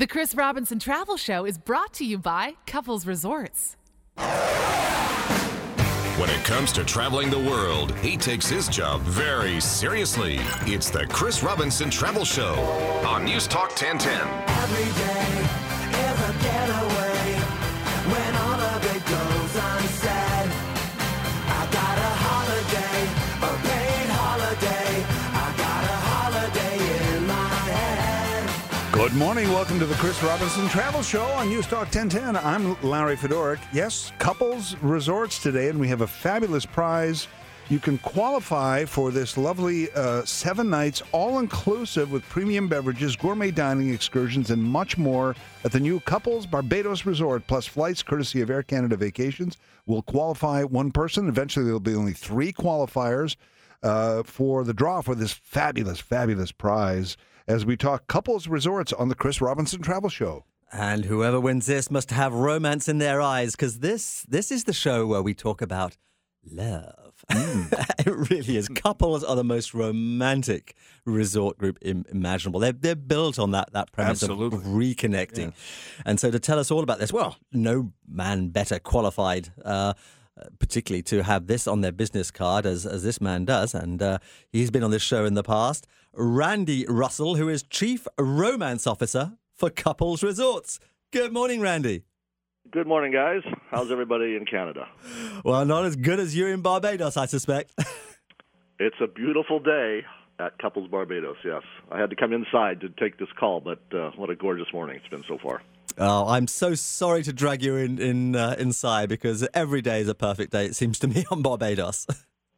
The Chris Robinson Travel Show is brought to you by Couples Resorts. When it comes to traveling the world, he takes his job very seriously. It's the Chris Robinson Travel Show on News Talk 1010. Good morning. Welcome to the Chris Robinson Travel Show on News Talk 1010. I'm Larry Fedoruk. Yes, couples resorts today, and we have a fabulous prize. You can qualify for this lovely uh, seven nights, all inclusive with premium beverages, gourmet dining excursions, and much more at the new Couples Barbados Resort, plus flights courtesy of Air Canada Vacations. Will qualify one person. Eventually, there'll be only three qualifiers uh, for the draw for this fabulous, fabulous prize as we talk couples resorts on the Chris Robinson Travel Show. And whoever wins this must have romance in their eyes because this this is the show where we talk about love. it really is. Couples are the most romantic resort group Im- imaginable. They're, they're built on that, that premise Absolutely. of reconnecting. And so to tell us all about this, well, no man better qualified. Uh, Particularly to have this on their business card, as, as this man does, and uh, he's been on this show in the past. Randy Russell, who is Chief Romance Officer for Couples Resorts. Good morning, Randy. Good morning, guys. How's everybody in Canada? Well, not as good as you in Barbados, I suspect. It's a beautiful day at Couples Barbados. Yes, I had to come inside to take this call, but uh, what a gorgeous morning it's been so far. Oh, I'm so sorry to drag you in, in uh, inside because every day is a perfect day. It seems to me on Barbados.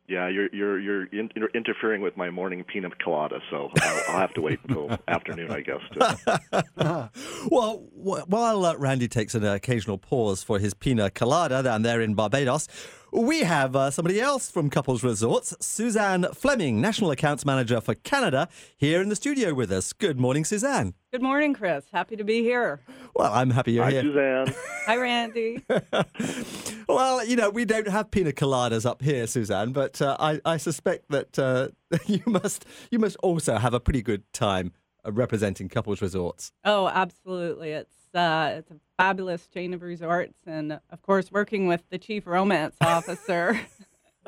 Yeah, you're you're you're, in, you're interfering with my morning pina colada, so I'll, I'll have to wait until afternoon, I guess. To, well, wh- while uh, Randy takes an occasional pause for his pina colada down there in Barbados, we have uh, somebody else from Couples Resorts, Suzanne Fleming, National Accounts Manager for Canada, here in the studio with us. Good morning, Suzanne. Good morning, Chris. Happy to be here. Well, I'm happy you're here. Hi, here. Suzanne. Hi, Randy. Well, you know, we don't have pina coladas up here, Suzanne, but uh, I, I suspect that uh, you must you must also have a pretty good time representing couples resorts. oh, absolutely. It's uh, it's a fabulous chain of resorts, and of course, working with the chief romance officer.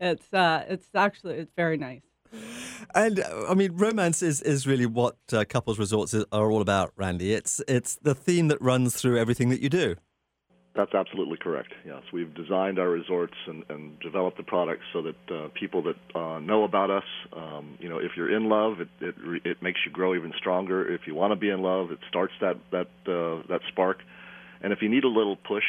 it's uh, it's actually it's very nice. And uh, I mean, romance is, is really what uh, couples resorts is, are all about, Randy. It's it's the theme that runs through everything that you do. That's absolutely correct. Yes, we've designed our resorts and, and developed the products so that uh, people that uh, know about us, um, you know, if you're in love, it it, it makes you grow even stronger. If you want to be in love, it starts that that uh, that spark. And if you need a little push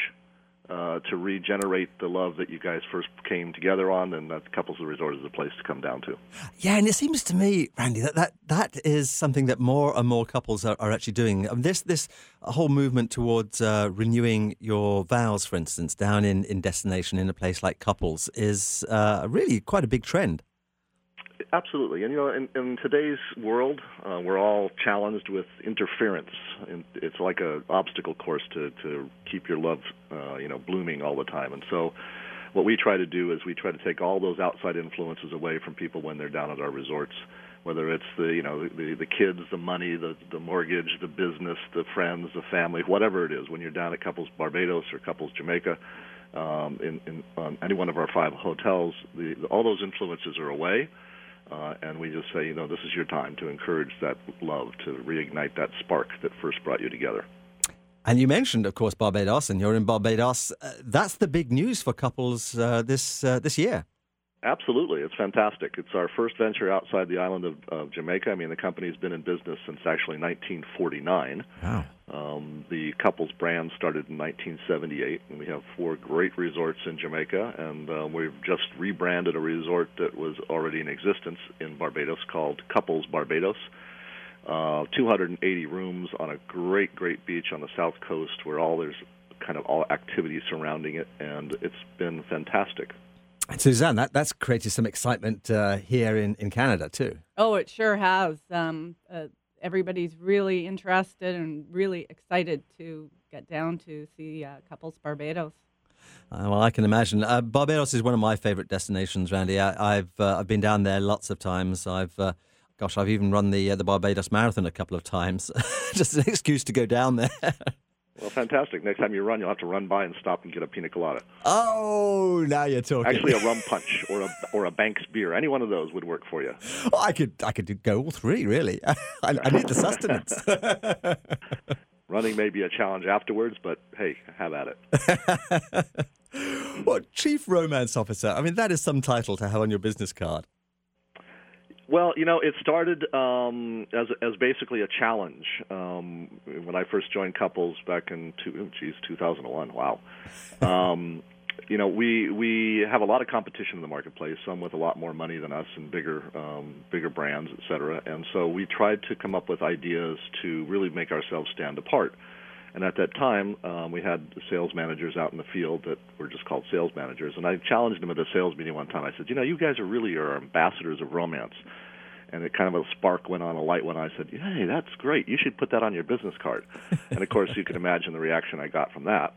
uh, to regenerate the love that you guys first came together on, then that Couples of Resort is the place to come down to. Yeah, and it seems to me, Randy, that that, that is something that more and more couples are, are actually doing. This this whole movement towards uh, renewing your vows, for instance, down in, in destination in a place like couples is uh, really quite a big trend. Absolutely, and you know, in, in today's world, uh, we're all challenged with interference, and it's like a obstacle course to to keep your love, uh, you know, blooming all the time. And so, what we try to do is we try to take all those outside influences away from people when they're down at our resorts, whether it's the you know the the kids, the money, the the mortgage, the business, the friends, the family, whatever it is. When you're down at Couples Barbados or Couples Jamaica, um, in, in on any one of our five hotels, the, the, all those influences are away. Uh, and we just say, you know, this is your time to encourage that love, to reignite that spark that first brought you together. And you mentioned, of course, Barbados, and you're in Barbados. Uh, that's the big news for couples uh, this uh, this year. Absolutely, it's fantastic. It's our first venture outside the island of, of Jamaica. I mean, the company's been in business since actually 1949. Wow. Um, the couples brand started in 1978, and we have four great resorts in Jamaica. And uh, we've just rebranded a resort that was already in existence in Barbados called Couples Barbados. Uh, 280 rooms on a great, great beach on the south coast, where all there's kind of all activities surrounding it, and it's been fantastic. And Suzanne, that, that's created some excitement uh, here in, in Canada too. Oh, it sure has. Um, uh, everybody's really interested and really excited to get down to see uh, Couples Barbados. Uh, well, I can imagine. Uh, Barbados is one of my favourite destinations, Randy. I, I've uh, I've been down there lots of times. I've uh, Gosh, I've even run the uh, the Barbados Marathon a couple of times. Just an excuse to go down there. Well, fantastic. Next time you run, you'll have to run by and stop and get a pina colada. oh, now you're talking. Actually, a rum punch or a or a Banks beer. Any one of those would work for you. Oh, I could I could go all three really. I, I need the sustenance. Running may be a challenge afterwards, but hey, have at it. what chief romance officer? I mean, that is some title to have on your business card. Well, you know, it started um, as as basically a challenge. Um, when I first joined couples back in two, oh, geez, 2001. Wow. Um, you know, we we have a lot of competition in the marketplace. Some with a lot more money than us and bigger um, bigger brands, et cetera. And so we tried to come up with ideas to really make ourselves stand apart. And at that time, um, we had sales managers out in the field that were just called sales managers. And I challenged them at a sales meeting one time. I said, you know, you guys are really our ambassadors of romance. And it kind of a spark went on, a light went on. I said, hey, that's great. You should put that on your business card. and of course, you can imagine the reaction I got from that.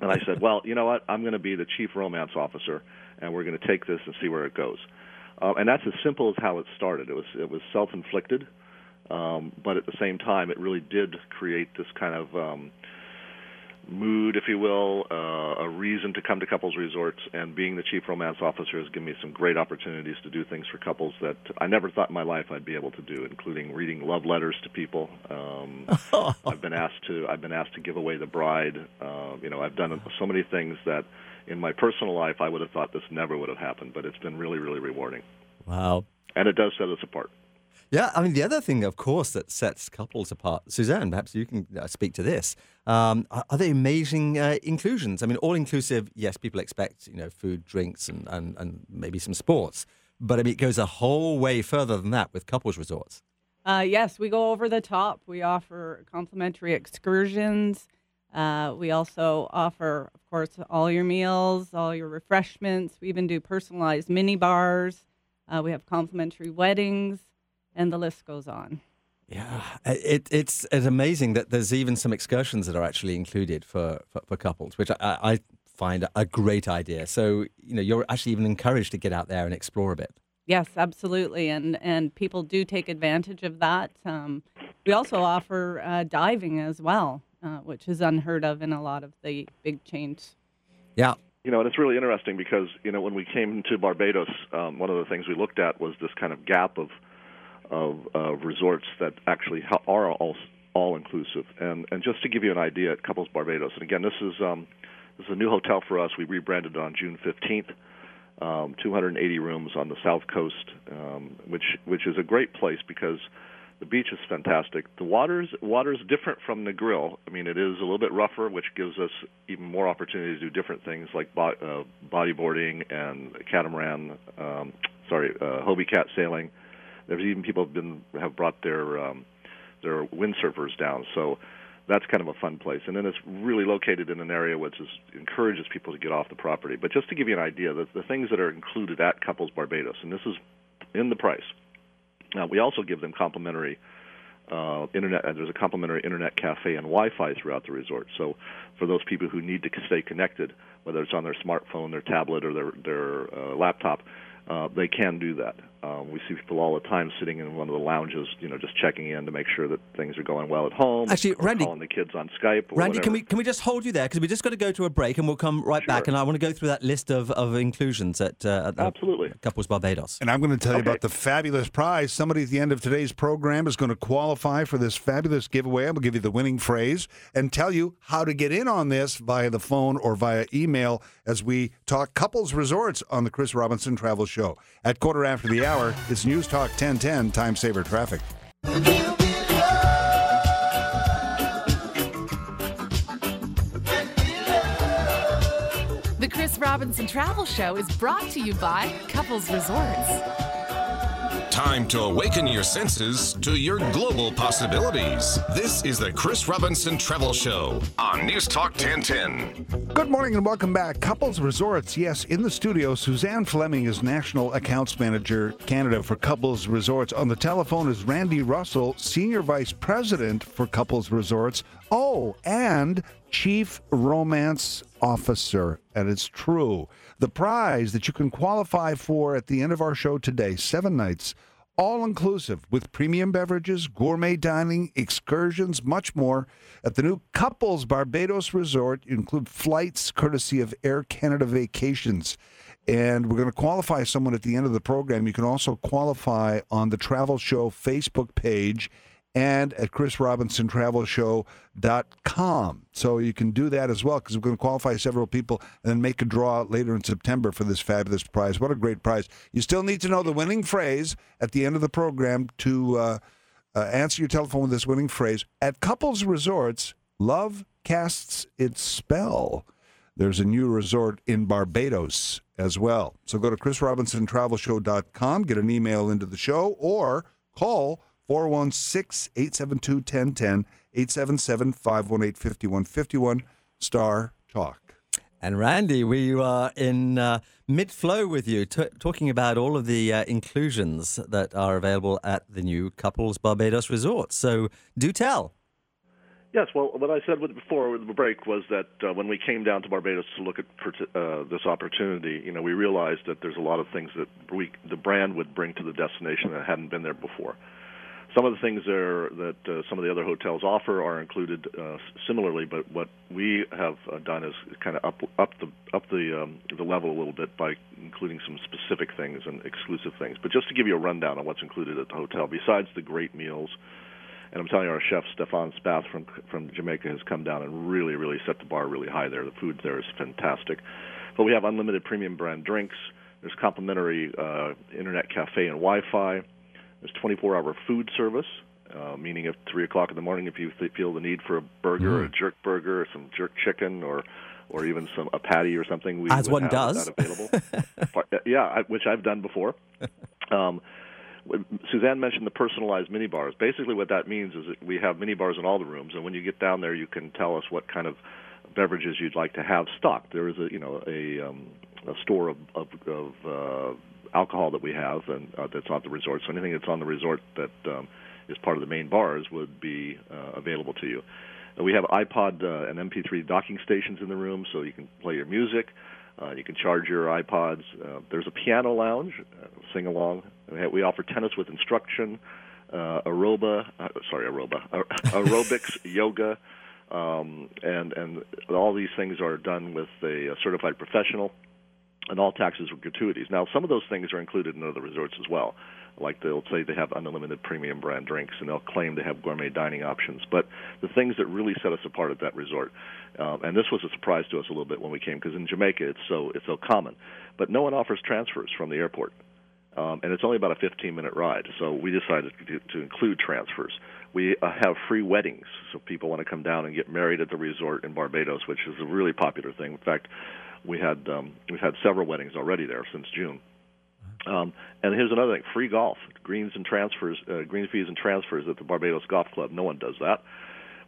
And I said, well, you know what? I'm going to be the chief romance officer, and we're going to take this and see where it goes. Uh, and that's as simple as how it started. It was it was self-inflicted, um, but at the same time, it really did create this kind of um, mood, if you will, uh, a reason to come to couples resorts. And being the chief romance officer has given me some great opportunities to do things for couples that I never thought in my life I'd be able to do, including reading love letters to people. Um, I've been asked to I've been asked to give away the bride. Uh, you know, I've done so many things that in my personal life I would have thought this never would have happened, but it's been really, really rewarding, Wow. and it does set us apart. Yeah, I mean, the other thing, of course, that sets couples apart, Suzanne, perhaps you can uh, speak to this. Um, are, are they amazing uh, inclusions? I mean, all inclusive, yes, people expect, you know, food, drinks, and, and, and maybe some sports. But I mean, it goes a whole way further than that with couples resorts. Uh, yes, we go over the top. We offer complimentary excursions. Uh, we also offer, of course, all your meals, all your refreshments. We even do personalized mini bars. Uh, we have complimentary weddings, and the list goes on. Yeah, it, it's it's amazing that there's even some excursions that are actually included for, for, for couples, which I, I find a great idea. So, you know, you're actually even encouraged to get out there and explore a bit. Yes, absolutely, and and people do take advantage of that. Um, we also offer uh, diving as well, uh, which is unheard of in a lot of the big chains. Yeah. You know, and it's really interesting because you know when we came to Barbados, um, one of the things we looked at was this kind of gap of of uh, resorts that actually are all all inclusive. And and just to give you an idea, at Couples Barbados, and again, this is um, this is a new hotel for us. We rebranded on June 15th. Um, 280 rooms on the south coast, um, which which is a great place because the beach is fantastic. The water's water's different from Negril. I mean, it is a little bit rougher, which gives us even more opportunity to do different things like bo- uh, bodyboarding and catamaran. Um, sorry, uh, Hobie cat sailing. There's even people have been have brought their um, their windsurfers down. So that's kind of a fun place. And then it's really located in an area which is, encourages people to get off the property. But just to give you an idea, the, the things that are included at Couples Barbados, and this is in the price. Uh, we also give them complimentary uh, internet. Uh, there's a complimentary internet cafe and Wi-Fi throughout the resort. So for those people who need to stay connected, whether it's on their smartphone, their tablet, or their their uh, laptop, uh, they can do that. Um, we see people all the time sitting in one of the lounges, you know, just checking in to make sure that things are going well at home. Actually, or Randy- calling the kids on Skype. Or Randy, can we can we just hold you there because we just got to go to a break and we'll come right back and I want to go through that list of, of inclusions at, uh, at Absolutely. Couples Barbados. And I'm going to tell you about the fabulous prize. Somebody at the end of today's program is going to qualify for this fabulous giveaway. I'm going to give you the winning phrase and tell you how to get in on this via the phone or via email as we talk couples resorts on the Chris Robinson Travel Show. At quarter after the hour, it's News Talk 1010 Time Saver Traffic. The Chris Robinson Travel Show is brought to you by Couples Resorts. Time to awaken your senses to your global possibilities. This is the Chris Robinson Travel Show on News Talk 1010. Good morning and welcome back. Couples Resorts. Yes, in the studio, Suzanne Fleming is National Accounts Manager Canada for Couples Resorts. On the telephone is Randy Russell, Senior Vice President for Couples Resorts. Oh, and Chief Romance Officer. And it's true. The prize that you can qualify for at the end of our show today, seven nights all inclusive with premium beverages, gourmet dining, excursions, much more. At the new Couples Barbados Resort, you include flights courtesy of Air Canada Vacations. And we're going to qualify someone at the end of the program. You can also qualify on the Travel Show Facebook page and at chrisrobinsontravel.show.com. So you can do that as well because we're going to qualify several people and then make a draw later in September for this fabulous prize. What a great prize. You still need to know the winning phrase at the end of the program to uh, uh, answer your telephone with this winning phrase. At Couples Resorts, love casts its spell. There's a new resort in Barbados as well. So go to chrisrobinsontravel.show.com, get an email into the show, or call 416 872 1010, 877 518 5151, star talk. And Randy, we are in uh, mid flow with you, t- talking about all of the uh, inclusions that are available at the new Couples Barbados Resort. So do tell. Yes, well, what I said before with the break was that uh, when we came down to Barbados to look at uh, this opportunity, you know, we realized that there's a lot of things that we, the brand would bring to the destination that hadn't been there before. Some of the things there that uh, some of the other hotels offer are included uh, similarly, but what we have uh, done is kind of up up the up the um, the level a little bit by including some specific things and exclusive things. But just to give you a rundown on what's included at the hotel, besides the great meals and I'm telling you, our chef Stefan Spath from from Jamaica has come down and really, really set the bar really high there. The food there is fantastic. But we have unlimited premium brand drinks. There's complimentary uh, internet cafe and Wi-Fi. There's 24-hour food service, uh, meaning at three o'clock in the morning, if you th- feel the need for a burger, mm. or a jerk burger, or some jerk chicken, or or even some a patty or something, we as one have does that available. yeah, I, which I've done before. Um, Suzanne mentioned the personalized mini bars. Basically, what that means is that we have mini bars in all the rooms, and when you get down there, you can tell us what kind of beverages you'd like to have stocked. There is a you know a um, a store of of, of uh, alcohol that we have, and uh, that's not the resort. So anything that's on the resort that um, is part of the main bars would be uh, available to you. Uh, we have iPod uh, and MP3 docking stations in the room, so you can play your music. Uh, you can charge your iPods. Uh, there's a piano lounge, uh, sing along. We, we offer tennis with instruction, uh, aeroba, uh, sorry, aeroba, aerobics, yoga, um, and and all these things are done with a, a certified professional, and all taxes are gratuities. Now, some of those things are included in other resorts as well like they'll say they have unlimited premium brand drinks and they'll claim they have gourmet dining options. But the things that really set us apart at that resort, um, and this was a surprise to us a little bit when we came because in Jamaica it's so it's so common, but no one offers transfers from the airport. Um, and it's only about a 15 minute ride, so we decided to, to include transfers. We uh, have free weddings, so people want to come down and get married at the resort in Barbados, which is a really popular thing. In fact, we had um, we've had several weddings already there since June. Um, and here's another thing: free golf, greens and transfers, uh, greens fees and transfers at the Barbados Golf Club. No one does that.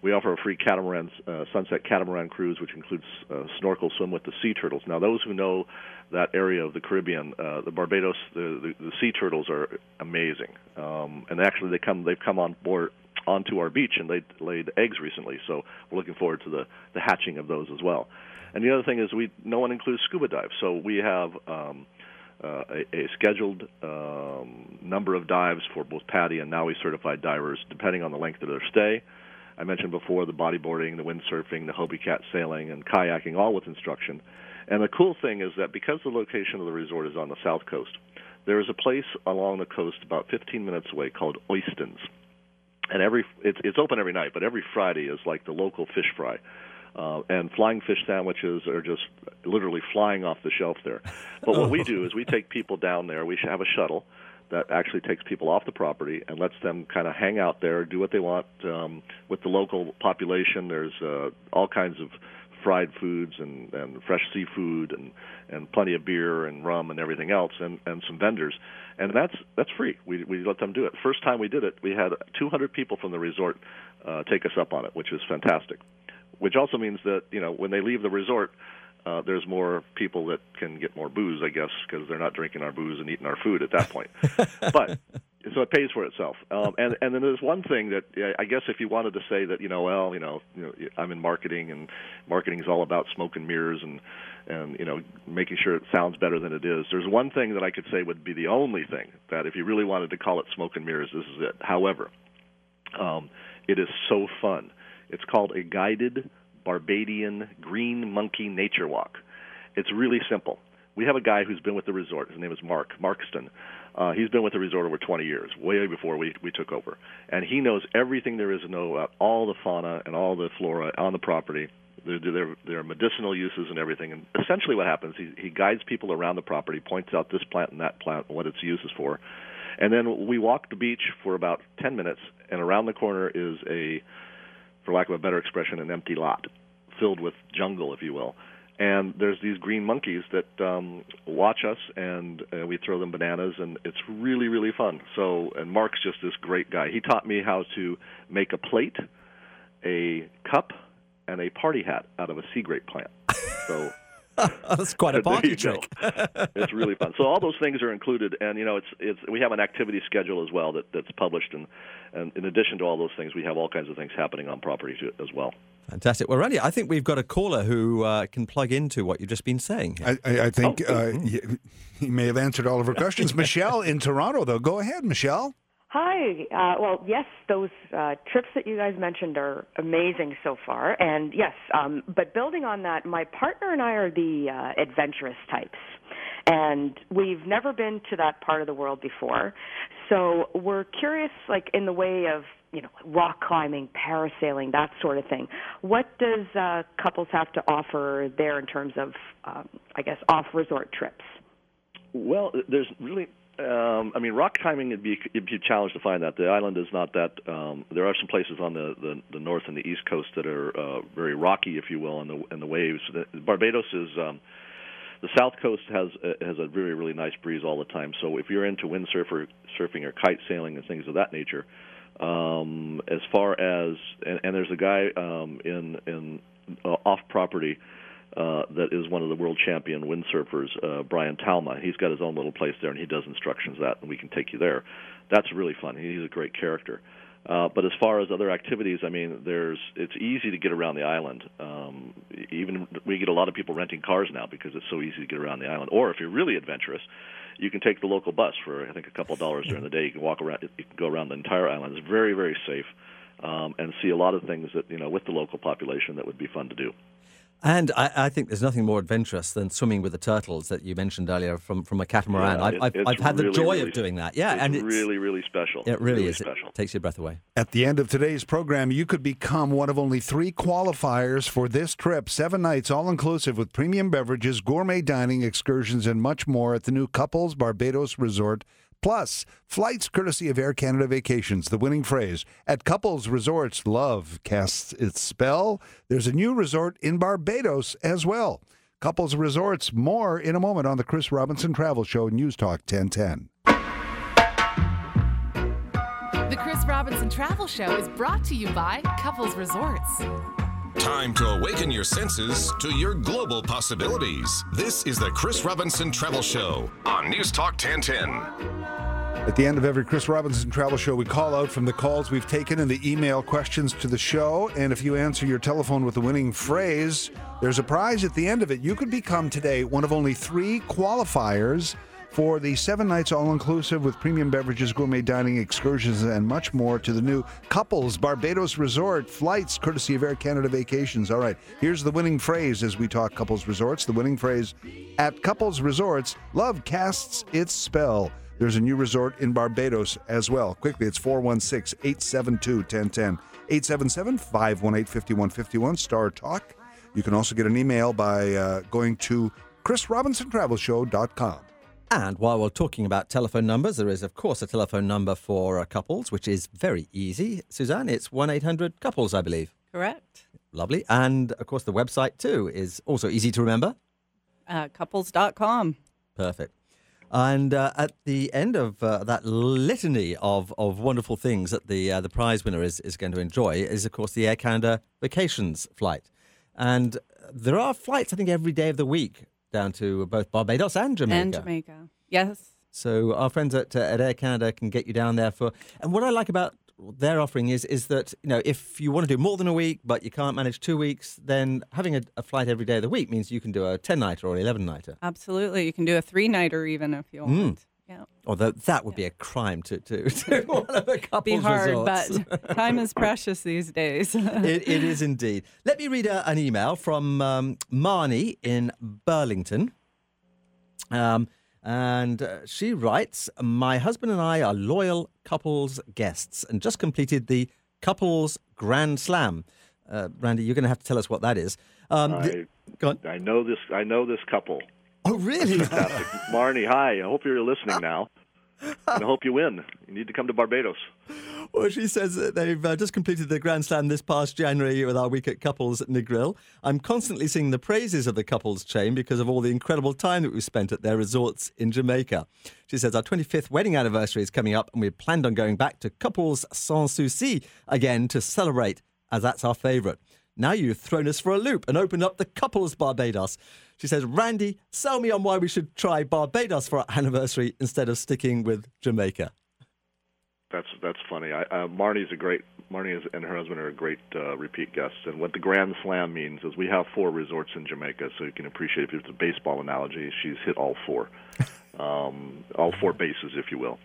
We offer a free catamaran, uh, sunset catamaran cruise, which includes uh, snorkel swim with the sea turtles. Now, those who know that area of the Caribbean, uh, the Barbados, the, the, the sea turtles are amazing, um, and actually they come they've come on board onto our beach and they laid eggs recently. So we're looking forward to the the hatching of those as well. And the other thing is we no one includes scuba dive, so we have. Um, uh, a, a scheduled um, number of dives for both PADI and NAUI certified divers, depending on the length of their stay. I mentioned before the bodyboarding, the windsurfing, the Hobie Cat sailing, and kayaking, all with instruction. And the cool thing is that because the location of the resort is on the south coast, there is a place along the coast about 15 minutes away called Oistins. And every it's, it's open every night, but every Friday is like the local fish fry. Uh, and flying fish sandwiches are just literally flying off the shelf there. But what we do is we take people down there. We have a shuttle that actually takes people off the property and lets them kind of hang out there, do what they want um, with the local population. There's uh, all kinds of fried foods and, and fresh seafood and, and plenty of beer and rum and everything else and, and some vendors. And that's that's free. We we let them do it. First time we did it, we had 200 people from the resort uh, take us up on it, which is fantastic which also means that you know when they leave the resort, uh, there's more people that can get more booze, I guess, because they're not drinking our booze and eating our food at that point. but so it pays for itself. Um, and and then there's one thing that I guess if you wanted to say that you know well you know you know I'm in marketing and marketing is all about smoke and mirrors and and you know making sure it sounds better than it is. There's one thing that I could say would be the only thing that if you really wanted to call it smoke and mirrors, this is it. However, um, it is so fun. It's called a guided Barbadian Green Monkey Nature Walk. It's really simple. We have a guy who's been with the resort. His name is Mark Markston. Uh, he's been with the resort over 20 years, way before we we took over, and he knows everything there is to know about all the fauna and all the flora on the property. There, there are medicinal uses and everything. And essentially, what happens, he, he guides people around the property, points out this plant and that plant what its use is for, and then we walk the beach for about 10 minutes, and around the corner is a, for lack of a better expression, an empty lot filled with jungle, if you will. And there's these green monkeys that um, watch us, and uh, we throw them bananas, and it's really, really fun. So, and Mark's just this great guy. He taught me how to make a plate, a cup, and a party hat out of a sea grape plant. So That's quite a there party trick. it's really fun. So all those things are included, and you know, it's it's we have an activity schedule as well that that's published, and and in addition to all those things, we have all kinds of things happening on property too, as well. Fantastic. Well, Randy, I think we've got a caller who uh, can plug into what you've just been saying. here. I, I, I think Oh. uh, he, he may have answered all of her questions. Michelle in Toronto, though. Go ahead, Michelle. Hi. Uh, well, yes, those uh, trips that you guys mentioned are amazing so far, and yes, um, but building on that, my partner and I are the uh, adventurous types, and we've never been to that part of the world before, so we're curious, like in the way of you know rock climbing, parasailing, that sort of thing. What does uh, couples have to offer there in terms of, um, I guess, off-resort trips? Well, there's really. Um, I mean, rock climbing it'd be it'd be a challenge to find that. The island is not that. Um, there are some places on the, the the north and the east coast that are uh, very rocky, if you will, in the in the waves. The, Barbados is. Um, the south coast has uh, has a very really nice breeze all the time. So if you're into windsurf or surfing or kite sailing and things of that nature, um, as far as and, and there's a guy um, in in uh, off property that is one of the world champion windsurfers, uh, Brian Talma. He's got his own little place there, and he does instructions that, and we can take you there. That's really fun. He's a great character. Uh, but as far as other activities, I mean, there's it's easy to get around the island. Um, even we get a lot of people renting cars now because it's so easy to get around the island. Or if you're really adventurous, you can take the local bus for I think a couple of dollars during the day. You can walk around. You can go around the entire island. It's very very safe, um, and see a lot of things that you know with the local population that would be fun to do. And I, I think there's nothing more adventurous than swimming with the turtles that you mentioned earlier from, from a catamaran. Yeah, I've, I've, I've had the really, joy really- of doing that. Yeah, it's and it's really really special. it really, is. special. It takes your breath away. At the end of today's program, you could become one of only three qualifiers for this trip. Seven nights, all inclusive, with premium beverages, gourmet dining, excursions, and much more at the new Couples Barbados Resort. Plus, flights courtesy of Air Canada Vacations. The winning phrase at Couples Resorts, love casts its spell. There's a new resort in Barbados as well. Couples Resorts, more in a moment on the Chris Robinson Travel Show, News Talk 1010. The Chris Robinson Travel Show is brought to you by Couples Resorts. Time to awaken your senses to your global possibilities. This is the Chris Robinson Travel Show on News Talk 1010. At the end of every Chris Robinson travel show, we call out from the calls we've taken and the email questions to the show. And if you answer your telephone with the winning phrase, there's a prize at the end of it. You could become today one of only three qualifiers for the seven nights all inclusive with premium beverages, gourmet dining, excursions, and much more to the new Couples Barbados Resort flights courtesy of Air Canada Vacations. All right, here's the winning phrase as we talk Couples Resorts. The winning phrase at Couples Resorts, love casts its spell. There's a new resort in Barbados as well. Quickly, it's 416 872 1010. 877 518 5151, Star Talk. You can also get an email by uh, going to ChrisRobinsonTravelShow.com. And while we're talking about telephone numbers, there is, of course, a telephone number for uh, couples, which is very easy. Suzanne, it's 1 800 couples, I believe. Correct. Lovely. And, of course, the website, too, is also easy to remember. Uh, couples.com. Perfect. And uh, at the end of uh, that litany of, of wonderful things that the uh, the prize winner is, is going to enjoy is, of course, the Air Canada vacations flight. And there are flights, I think, every day of the week down to both Barbados and Jamaica. And Jamaica. Yes. So our friends at, uh, at Air Canada can get you down there for. And what I like about their offering is is that you know if you want to do more than a week but you can't manage two weeks, then having a, a flight every day of the week means you can do a ten nighter or eleven nighter. Absolutely. You can do a three nighter even if you Mm. Want. Yeah. Although that would be a crime to to, to one of the couples Be hard, resorts. but time is precious these days. it, it is indeed. Let me read a, an email from um, Marnie in Burlington. Um, and uh, she writes My husband and I are loyal couples guests and just completed the couples Grand Slam. Uh, Randy, you're going to have to tell us what that is. Um, th- go on. I know this. I know this couple. Oh, really? Fantastic, Marnie. Hi. I hope you're listening now. and I hope you win. You need to come to Barbados. Well, she says that they've uh, just completed the Grand Slam this past January with our week at Couples at Negril. I'm constantly singing the praises of the couples chain because of all the incredible time that we've spent at their resorts in Jamaica. She says our 25th wedding anniversary is coming up and we planned on going back to Couples Sans Souci again to celebrate, as that's our favourite. Now you've thrown us for a loop and opened up the Couples Barbados. She says, Randy, sell me on why we should try Barbados for our anniversary instead of sticking with Jamaica. That's that's funny. I, uh, Marnie's a great. Marnie is, and her husband are a great uh, repeat guests. And what the Grand Slam means is we have four resorts in Jamaica, so you can appreciate if it's a baseball analogy, she's hit all four, um, all four bases, if you will.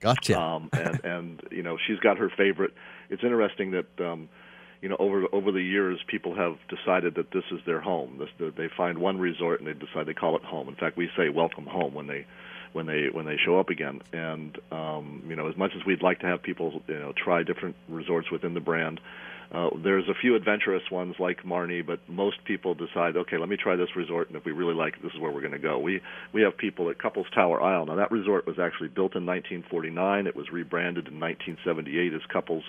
Gotcha. Um, and and you know she's got her favorite. It's interesting that um, you know over over the years people have decided that this is their home. This, they find one resort and they decide they call it home. In fact, we say welcome home when they when they when they show up again. And um, you know as much as we'd like to have people you know try different resorts within the brand. Uh, there's a few adventurous ones like Marnie, but most people decide, okay, let me try this resort, and if we really like it, this is where we're going to go. We we have people at Couples Tower Isle. Now that resort was actually built in 1949. It was rebranded in 1978 as Couples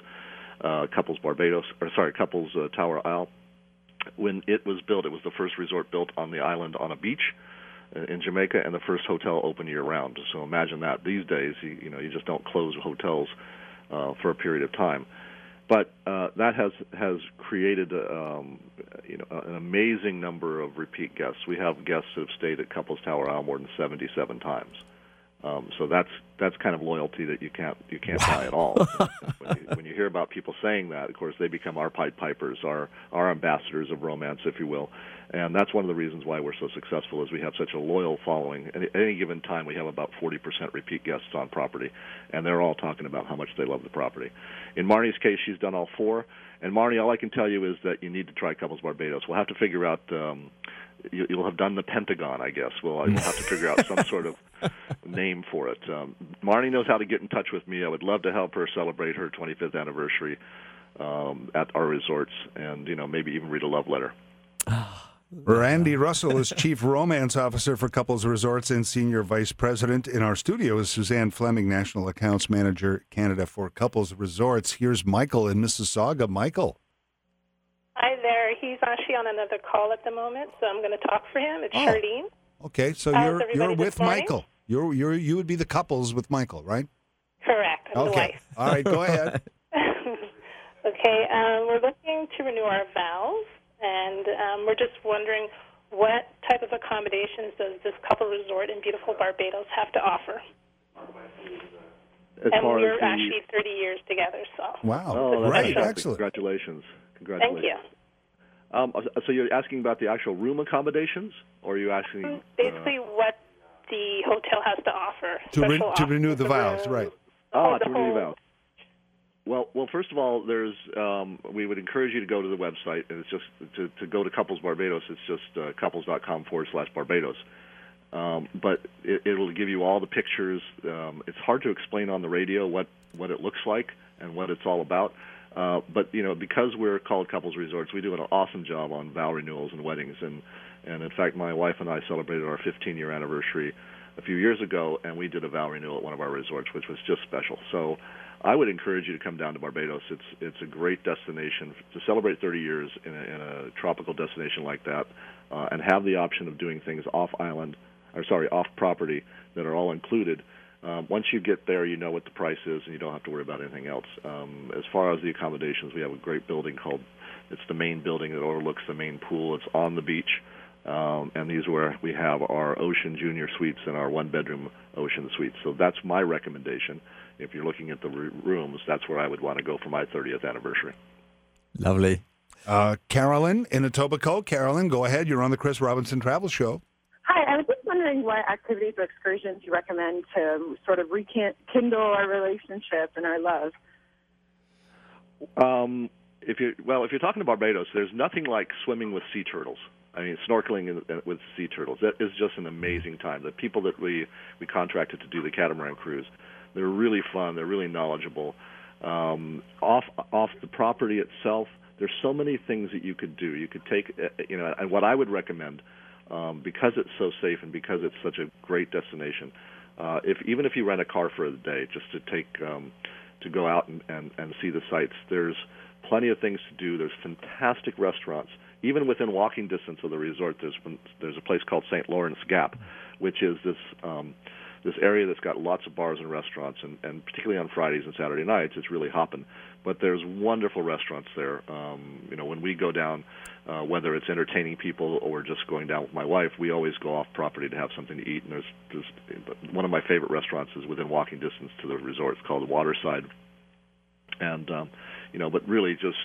uh, Couples Barbados, or sorry, Couples uh, Tower Isle. When it was built, it was the first resort built on the island on a beach uh, in Jamaica, and the first hotel open year round. So imagine that. These days, you, you know, you just don't close hotels uh, for a period of time but uh, that has has created um, you know an amazing number of repeat guests. We have guests that have stayed at Couples Tower Isle more than 77 times. Um, so that's that's kind of loyalty that you can't you can't buy at all. when, you, when you hear about people saying that, of course, they become our Pied Pipers, our our ambassadors of romance, if you will, and that's one of the reasons why we're so successful is we have such a loyal following. At any given time, we have about 40% repeat guests on property, and they're all talking about how much they love the property. In Marnie's case, she's done all four. And Marnie, all I can tell you is that you need to try Couples Barbados. We'll have to figure out. Um, you, you'll have done the Pentagon, I guess. We'll, we'll have to figure out some sort of name for it. Um, Marnie knows how to get in touch with me. I would love to help her celebrate her 25th anniversary um, at our resorts, and you know maybe even read a love letter. Randy Russell is Chief Romance Officer for Couples Resorts and Senior Vice President. In our studio is Suzanne Fleming, National Accounts Manager, Canada for Couples Resorts. Here's Michael in Mississauga. Michael. Hi there. He's actually on another call at the moment, so I'm going to talk for him. It's Oh. Charlene. Okay, so How's you're you're with? Michael. You're you're you would be the couples with Michael, right? Correct. I'm the okay. wife. All right, go ahead. Okay. Um, we're looking to renew our vows, and um, we're just wondering what type of accommodations does this couple resort in beautiful Barbados have to offer? As and far we're as the, actually 30 years together, so. Wow. oh, that's Right, fantastic. excellent. Congratulations. Congratulations. Thank you. Um, so you're asking about the actual room accommodations, or are you asking? uh, Basically, what the hotel has to offer. To, re- to renew the vows, room, right? Ah, to renew whole- vows. Well, well, first of all, there's um, we would encourage you to go to the website, and it's just to, to go to Couples Barbados. It's just uh, couples.com forward slash Barbados. Um, but it, it'll give you all the pictures. Um, it's hard to explain on the radio what what it looks like and what it's all about. Uh, but you know, because we're called Couples Resorts, we do an awesome job on vow renewals and weddings. And and in fact, my wife and I celebrated our 15 year anniversary a few years ago, and we did a vow renewal at one of our resorts, which was just special. So I would encourage you to come down to Barbados. It's it's a great destination to celebrate 30 years in a, in a tropical destination like that, uh, and have the option of doing things off island, or sorry, off property that are all included. Um, once you get there, you know what the price is, and you don't have to worry about anything else. Um, as far as the accommodations, we have a great building called. It's the main building that overlooks the main pool. It's on the beach, um, and these are where we have our Ocean Junior Suites and our one-bedroom Ocean Suites. So that's my recommendation. If you're looking at the r- rooms, that's where I would want to go for my 30th anniversary. Lovely. Uh, Carolyn in Etobicoke. Carolyn, go ahead. You're on the Chris Robinson Travel Show. Hi, I was just wondering what activities or excursions you recommend to sort of rekindle our relationship and our love. Um, if you well, if you're talking to Barbados, there's nothing like swimming with sea turtles. I mean, snorkeling in, with sea turtles. That is just an amazing time. The people that we we contracted to do the catamaran cruise, they're really fun. They're really knowledgeable. Um, off off the property itself, there's so many things that you could do. You could take, uh, you know, and what I would recommend, um, because it's so safe and because it's such a great destination, uh, if even if you rent a car for a day, just to take um, to go out and, and, and see the sights, there's plenty of things to do. There's fantastic restaurants. Even within walking distance of the resort, there's there's a place called St. Lawrence Gap, which is this um, this area that's got lots of bars and restaurants, and, and particularly on Fridays and Saturday nights, it's really hopping. But there's wonderful restaurants there. Um, you know, when we go down, uh, whether it's entertaining people or just going down with my wife, we always go off property to have something to eat. And there's, there's one of my favorite restaurants is within walking distance to the resort. It's called Waterside, and um, you know, but really just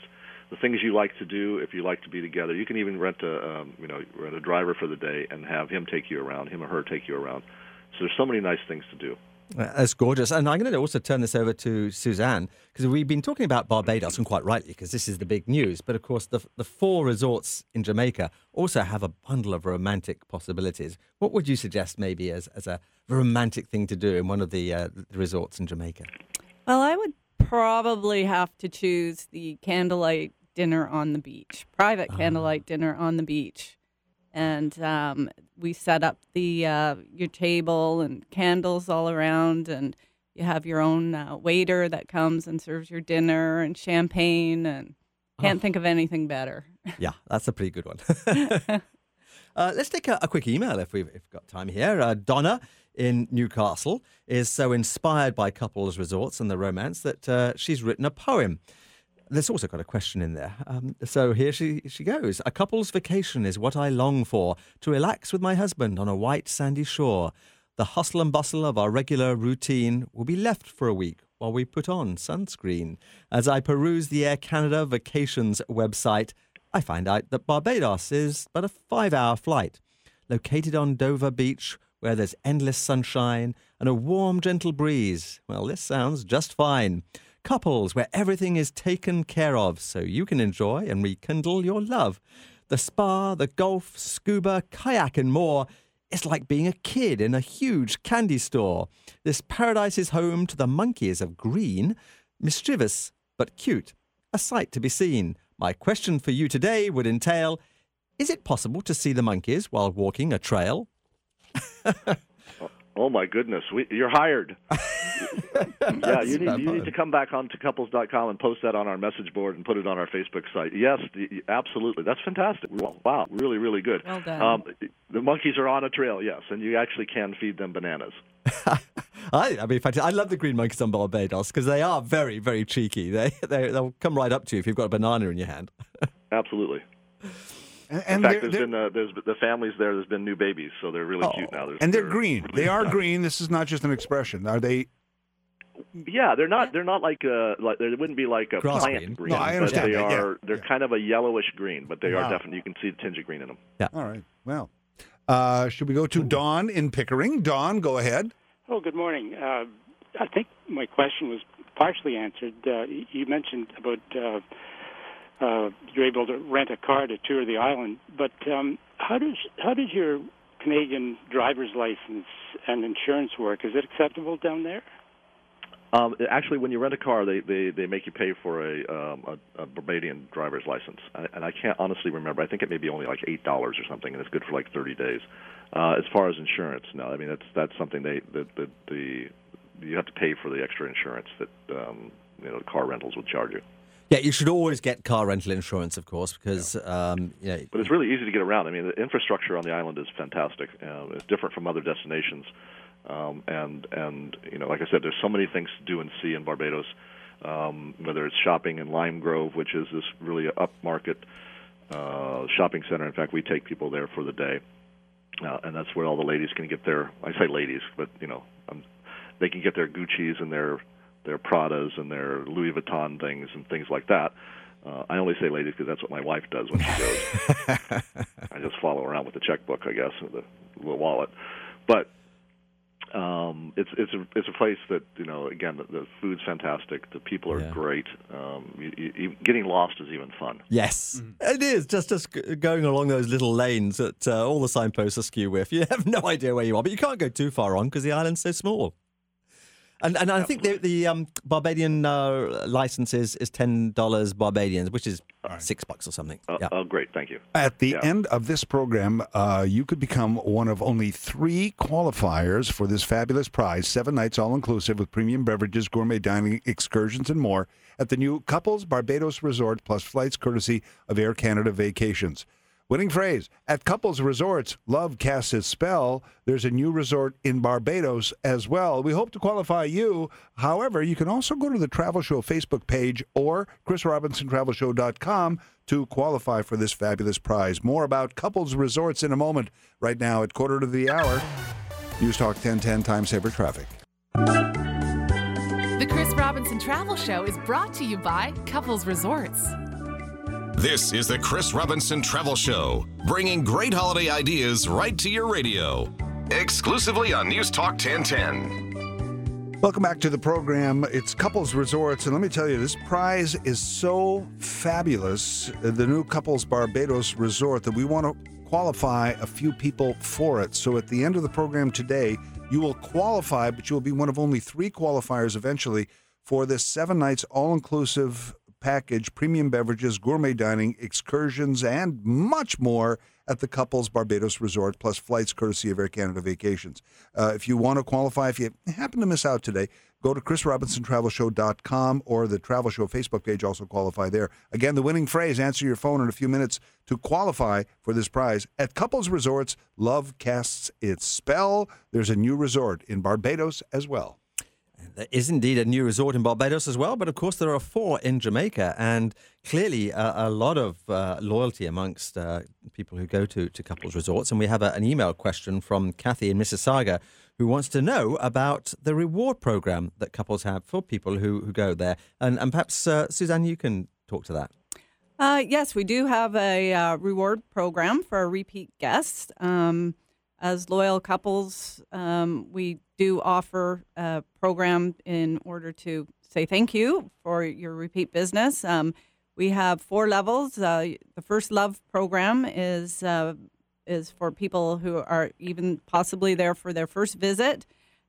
the things you like to do if you like to be together. You can even rent a um, you know rent a driver for the day and have him take you around, him or her take you around. So there's so many nice things to do. Uh, That's gorgeous. And I'm going to also turn this over to Suzanne because we've been talking about Barbados, and quite rightly, because this is the big news. But of course, the, the four resorts in Jamaica also have a bundle of romantic possibilities. What would you suggest, maybe, as, as a romantic thing to do in one of the, uh, the resorts in Jamaica? Well, I would probably have to choose the candlelight dinner on the beach, private candlelight dinner on the beach. And um, we set up the uh, your table and candles all around, and you have your own uh, waiter that comes and serves your dinner and champagne, and can't think of anything better. Yeah, that's a pretty good one. uh, let's take a, a quick email if we've, if we've got time here. Uh, Donna in Newcastle is so inspired by couples resorts and the romance that uh, she's written a poem. There's also got a question in there. Um, so here she, she goes. A couple's vacation is what I long for to relax with my husband on a white sandy shore. The hustle and bustle of our regular routine will be left for a week while we put on sunscreen. As I peruse the Air Canada vacations website, I find out that Barbados is but a five hour flight. Located on Dover Beach, where there's endless sunshine and a warm, gentle breeze. Well, this sounds just fine. Couples where everything is taken care of so you can enjoy and rekindle your love. The spa, the golf, scuba, kayak, and more. It's like being a kid in a huge candy store. This paradise is home to the monkeys of green, mischievous but cute, a sight to be seen. My question for you today would entail Is it possible to see the monkeys while walking a trail? Oh my goodness, we, you're hired. yeah, you need, you need to come back on to couples.com and post that on our message board and put it on our Facebook site. Yes, the, absolutely. That's fantastic. Wow, really, really good. Well done. Um, the monkeys are on a trail, yes, and you actually can feed them bananas. I, I mean, fantastic. I love the green monkeys on Barbados because they are very, very cheeky. They, they they'll come right up to you if you've got a banana in your hand. Absolutely. And, In and fact, they're, there's they're- been uh, there's the families there. There's been new babies, so they're really cute now. There's, and they're they're green. really They are nice. green. This is not just an expression. Are they? Yeah, they're not. They're not like uh like they wouldn't be like a Grass plant green. green, No, I but understand they that, yeah, are. They're yeah. kind of a yellowish green, but they Wow. are definitely. You can see the tinge of green in them. Yeah. All right. Well, uh, should we go to Dawn in Pickering? Dawn, go ahead. Oh, good morning. Uh, I think my question was partially answered. Uh, you mentioned about uh, you're able to rent a car to tour the island, but um, how does how does your Canadian driver's license and insurance work? Is it acceptable down there? Um, actually, when you rent a car, they, they, they make you pay for a, um, a, a Barbadian driver's license, and and I can't honestly remember. I think it may be only like eight dollars or something, and it's good for like thirty days. Uh, as far as insurance, no, I mean that's that's something they that the, the you have to pay for the extra insurance that um, you know car rentals would charge you. Yeah, you should always get car rental insurance, of course, because um, you know, But it's really easy to get around. I mean, the infrastructure on the island is fantastic. Uh, it's different from other destinations. Um, and and you know, like I said, there's so many things to do and see in Barbados. Um, whether it's shopping in Lime Grove, which is this really upmarket uh, shopping center. In fact, we take people there for the day, uh, and that's where all the ladies can get their. I say ladies, but you know, um, they can get their Gucci's and their their Pradas and their Louis Vuitton things and things like that. Uh, I only say ladies because that's what my wife does when she goes. I just follow around with the checkbook, I guess, with the little wallet. But um, it's it's a it's a place that you know again the, the food's fantastic, the people are Yeah. great. Um, you, you, you- getting lost is even fun. Yes, it is. Just just going along those little lanes that uh, all the signposts are skew with. You have no idea where you are, but you can't go too far on because the island's so small. And and I think the the um, Barbadian uh, license is, is ten dollars Barbadians, which is six bucks or something. Uh, yeah. Oh, great, thank you. At the Yeah. end of this program, uh, you could become one of only three qualifiers for this fabulous prize seven nights all inclusive with premium beverages, gourmet dining, excursions, and more at the new Couples Barbados Resort, plus flights courtesy of Air Canada Vacations. Winning phrase At Couples Resorts, love casts its spell. There's a new resort in Barbados as well. We hope to qualify you. However, you can also go to the Travel Show Facebook page or chrisrobinsontravelshow.com to qualify for this fabulous prize. More about Couples Resorts in a moment. Right now, at quarter to the hour, News Talk 1010 Time Saver Traffic. The Chris Robinson Travel Show is brought to you by Couples Resorts. This is the Chris Robinson Travel Show, bringing great holiday ideas right to your radio. Exclusively on News Talk 1010. Welcome back to the program. It's Couples Resorts, and let me tell you, this prize is so fabulous. The new Couples Barbados Resort that we want to qualify a few people for it. So at the end of the program today, you will qualify, but you'll be one of only three qualifiers eventually for this seven nights all inclusive package, premium beverages, gourmet dining, excursions, and much more at the Couples Barbados Resort, plus flights courtesy of Air Canada Vacations. Uh, if you want to qualify, if you happen to miss out today, go to chrisrobinsontravelshow.com or the Travel Show Facebook page, also qualify there. Again, the winning phrase, answer your phone in a few minutes to qualify for this prize. At Couples Resorts, love casts its spell. There's a new resort in Barbados as well. There is indeed a new resort in Barbados as well, but of course there are four in Jamaica, and clearly uh, a lot of uh, loyalty amongst uh, people who go to, to couples resorts. And we have a, an email question from Kathy in Mississauga who wants to know about the reward program that couples have for people who, who go there. And, and perhaps, uh, Suzanne, you can talk to that. Uh, yes, we do have a uh, reward program for repeat guests. Um, as loyal couples, um, we do offer a program in order to say thank you for your repeat business. Um, we have four levels. Uh, the first love program is uh, is for people who are even possibly there for their first visit,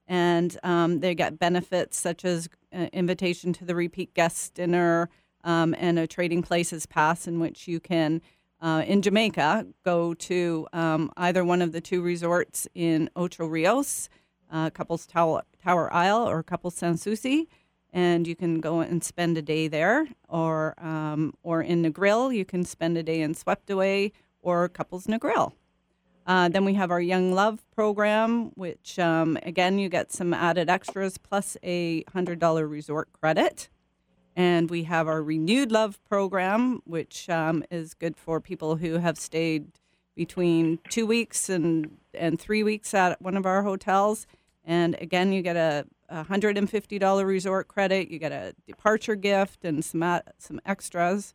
and um, they get benefits such as uh, invitation to the repeat guest dinner um, and a trading places pass in which you can. Uh, in Jamaica, go to um, either one of the two resorts in Ocho Rios, uh, Couples Tower, Tower Isle, or Couples Sans Souci, and you can go and spend a day there. Or um, or in Negril, you can spend a day in Swept Away or Couples Negril. Uh, then we have our Young Love program, which um, again you get some added extras plus a hundred dollar resort credit. And we have our Renewed Love program, which um, is good for people who have stayed between two weeks and, and three weeks at one of our hotels. And again, you get a, a $150 resort credit, you get a departure gift, and some, a- some extras.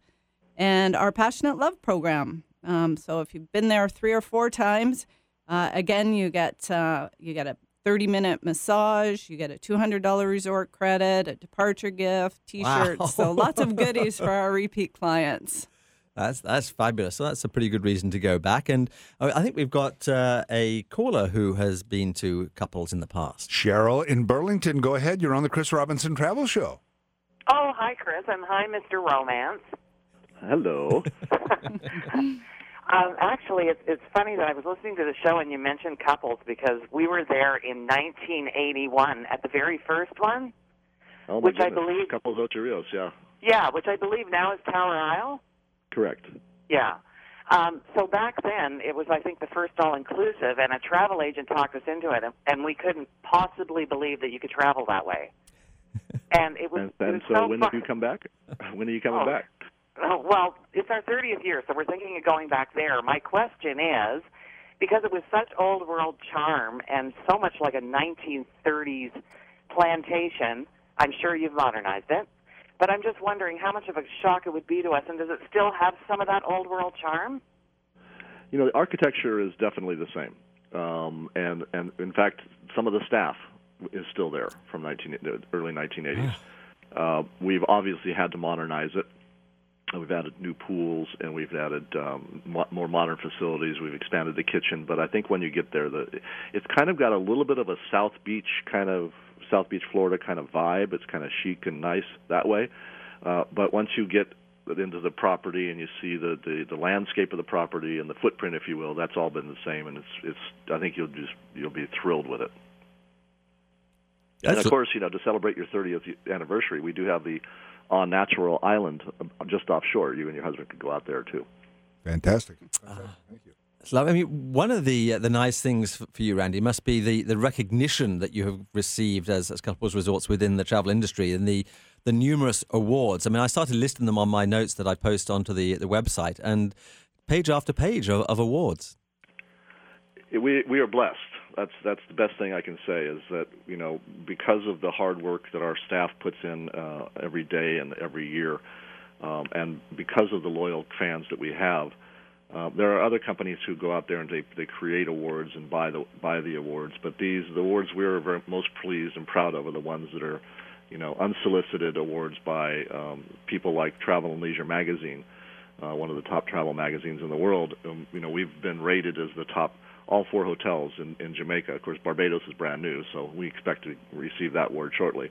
And our Passionate Love program. Um, so if you've been there three or four times, uh, again, you get uh, you get a 30 minute massage, you get a $200 resort credit, a departure gift, t-shirts. Wow. So lots of goodies for our repeat clients. That's that's fabulous. So that's a pretty good reason to go back. And I think we've got uh, a caller who has been to couples in the past. Cheryl in Burlington, go ahead. You're on the Chris Robinson Travel Show. Oh, hi, Chris, and hi, Mr. Romance. Hello. Um, actually, it's, it's funny that I was listening to the show and you mentioned couples because we were there in 1981 at the very first one. Oh my Which I believe- Couples Ocho Rios, yeah, Yeah, which I believe now is Tower Isle. correct. Yeah. Um, so back then, it was, I think, the first all inclusive, and a travel agent talked us into it, and, and we couldn't possibly believe that you could travel that way. And it was, And, it and was so, so when fun. do you come back? When are you coming Oh. back? Oh, well, it's our 30th year, so we're thinking of going back there. My question is because it was such old world charm and so much like a 1930s plantation, I'm sure you've modernized it. But I'm just wondering how much of a shock it would be to us, and does it still have some of that old world charm? You know, the architecture is definitely the same, um, and and in fact, some of the staff is still there from 19, the early 1980s. Uh, we've obviously had to modernize it. We've added new pools and we've added um, mo- more modern facilities. We've expanded the kitchen, but I think when you get there, the it's kind of got a little bit of a South Beach kind of South Beach, Florida kind of vibe. It's kind of chic and nice that way. Uh, but once you get into the property and you see the, the the landscape of the property and the footprint, if you will, that's all been the same, and it's it's. I think you'll just you'll be thrilled with it. and That's- of course, you know, to celebrate your 30th anniversary, we do have the au naturel island uh, just offshore. You and your husband could go out there too. Fantastic. So, I mean, one of the uh, the nice things for you, Randy, must be the, the recognition that you have received as, as couples resorts within the travel industry and the the numerous awards. I mean, I started listing them on my notes that I post onto the the website, and page after page of, of awards. we we are blessed. That's that's the best thing I can say is that you know because of the hard work that our staff puts in uh, every day and every year, um, and because of the loyal fans that we have, uh, there are other companies who go out there and they they create awards and buy the buy the awards. But these the awards we're very, most pleased and proud of are the ones that are, you know, unsolicited awards by um, people like Travel and Leisure Magazine, uh, one of the top travel magazines in the world. Um, you know, we've been rated as the top all four hotels in, in Jamaica. Of course, Barbados is brand new, so we expect to receive that award shortly.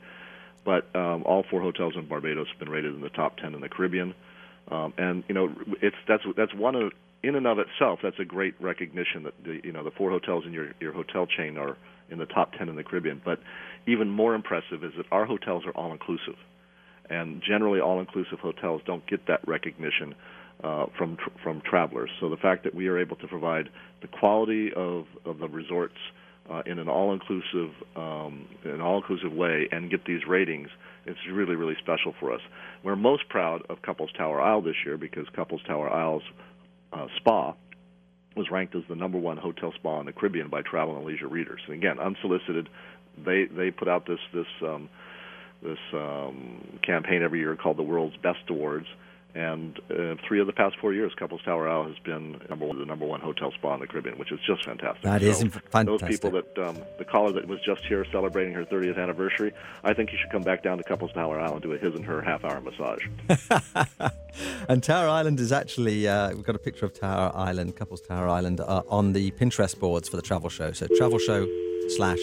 But um, all four hotels in Barbados have been rated in the top ten in the Caribbean, um, and you know it's that's that's one of in and of itself that's a great recognition that the you know the four hotels in your your hotel chain are in the top ten in the Caribbean. But even more impressive is that our hotels are all inclusive, and generally all inclusive hotels don't get that recognition uh, from tr- from travelers. So the fact that we are able to provide the quality of, of the resorts uh, in an all-inclusive um, in an all-inclusive way and get these ratings, it's really really special for us. We're most proud of Couples Tower Isle this year because Couples Tower Isle's uh, spa was ranked as the number one hotel spa in the Caribbean by Travel and Leisure readers. And again, unsolicited, they they put out this this um, this um, campaign every year called the World's Best Awards. And uh, three of the past four years, Couples Tower Isle has been number one, the number one hotel spa in the Caribbean, which is just fantastic. That is so inf- fantastic. Those people that um, the caller that was just here celebrating her 30th anniversary, I think you should come back down to Couples Tower Isle and do a his and her half hour massage. And Tower Island is actually, uh, we've got a picture of Tower Island, Couples Tower Island, uh, on the Pinterest boards for the travel show. So travel show slash,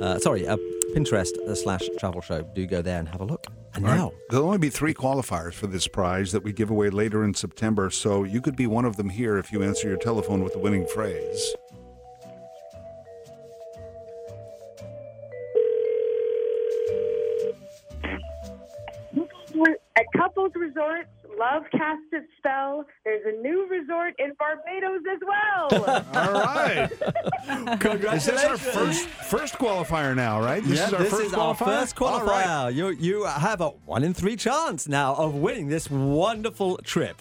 uh, sorry, uh, Pinterest uh, slash travel show. Do go there and have a look. And All right. now, There'll only be three qualifiers for this prize that we give away later in September, so you could be one of them here if you answer your telephone with the winning phrase. At Couples Resorts, love casts its spell. There's a new resort in Barbados as well. All right. congratulations. Is this our first first qualifier now, right? This yeah, is our this first is qualifier. our first All right. qualifier. You you have a one in three chance now of winning this wonderful trip.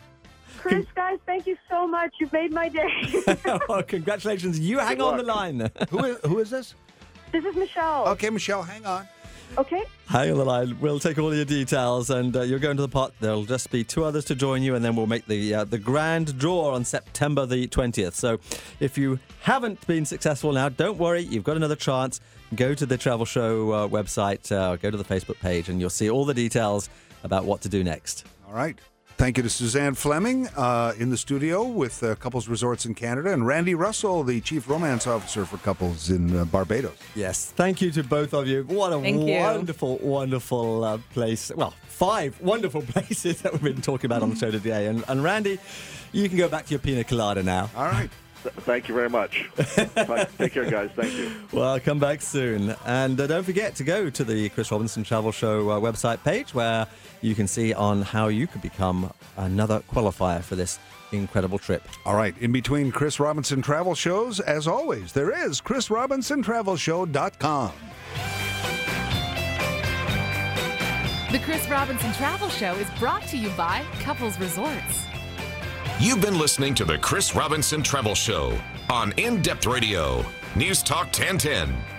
Chris, guys, thank you so much. You've made my day. well, congratulations. You hang on the line. Who is, who is this? this is Michelle. Okay, Michelle, hang on. Okay. Hang on the line. We'll take all your details, and uh, you're going to the pot. There'll just be two others to join you, and then we'll make the uh, the grand draw on September the twentieth. So, if you haven't been successful now, don't worry. You've got another chance. Go to the travel show uh, website, uh, go to the Facebook page, and you'll see all the details about what to do next. All right. Thank you to Suzanne Fleming uh, in the studio with uh, Couples Resorts in Canada and Randy Russell, the Chief Romance Officer for Couples in uh, Barbados. Yes, thank you to both of you. What a Thank you. wonderful, wonderful uh, place. Well, five wonderful places that we've been talking about on the show today. And, and Randy, you can go back to your pina colada now. All right. Th- Thank you very much. Take care, guys. Thank you. Well, I'll come back soon. And uh, don't forget to go to the Chris Robinson Travel Show uh, website page where you can see on how you could become another qualifier for this incredible trip. All right, in between Chris Robinson travel shows, as always, there is chrisrobinsontravelshow.com. The Chris Robinson Travel Show is brought to you by Couples Resorts. You've been listening to the Chris Robinson Travel Show on In Depth Radio, News Talk 1010.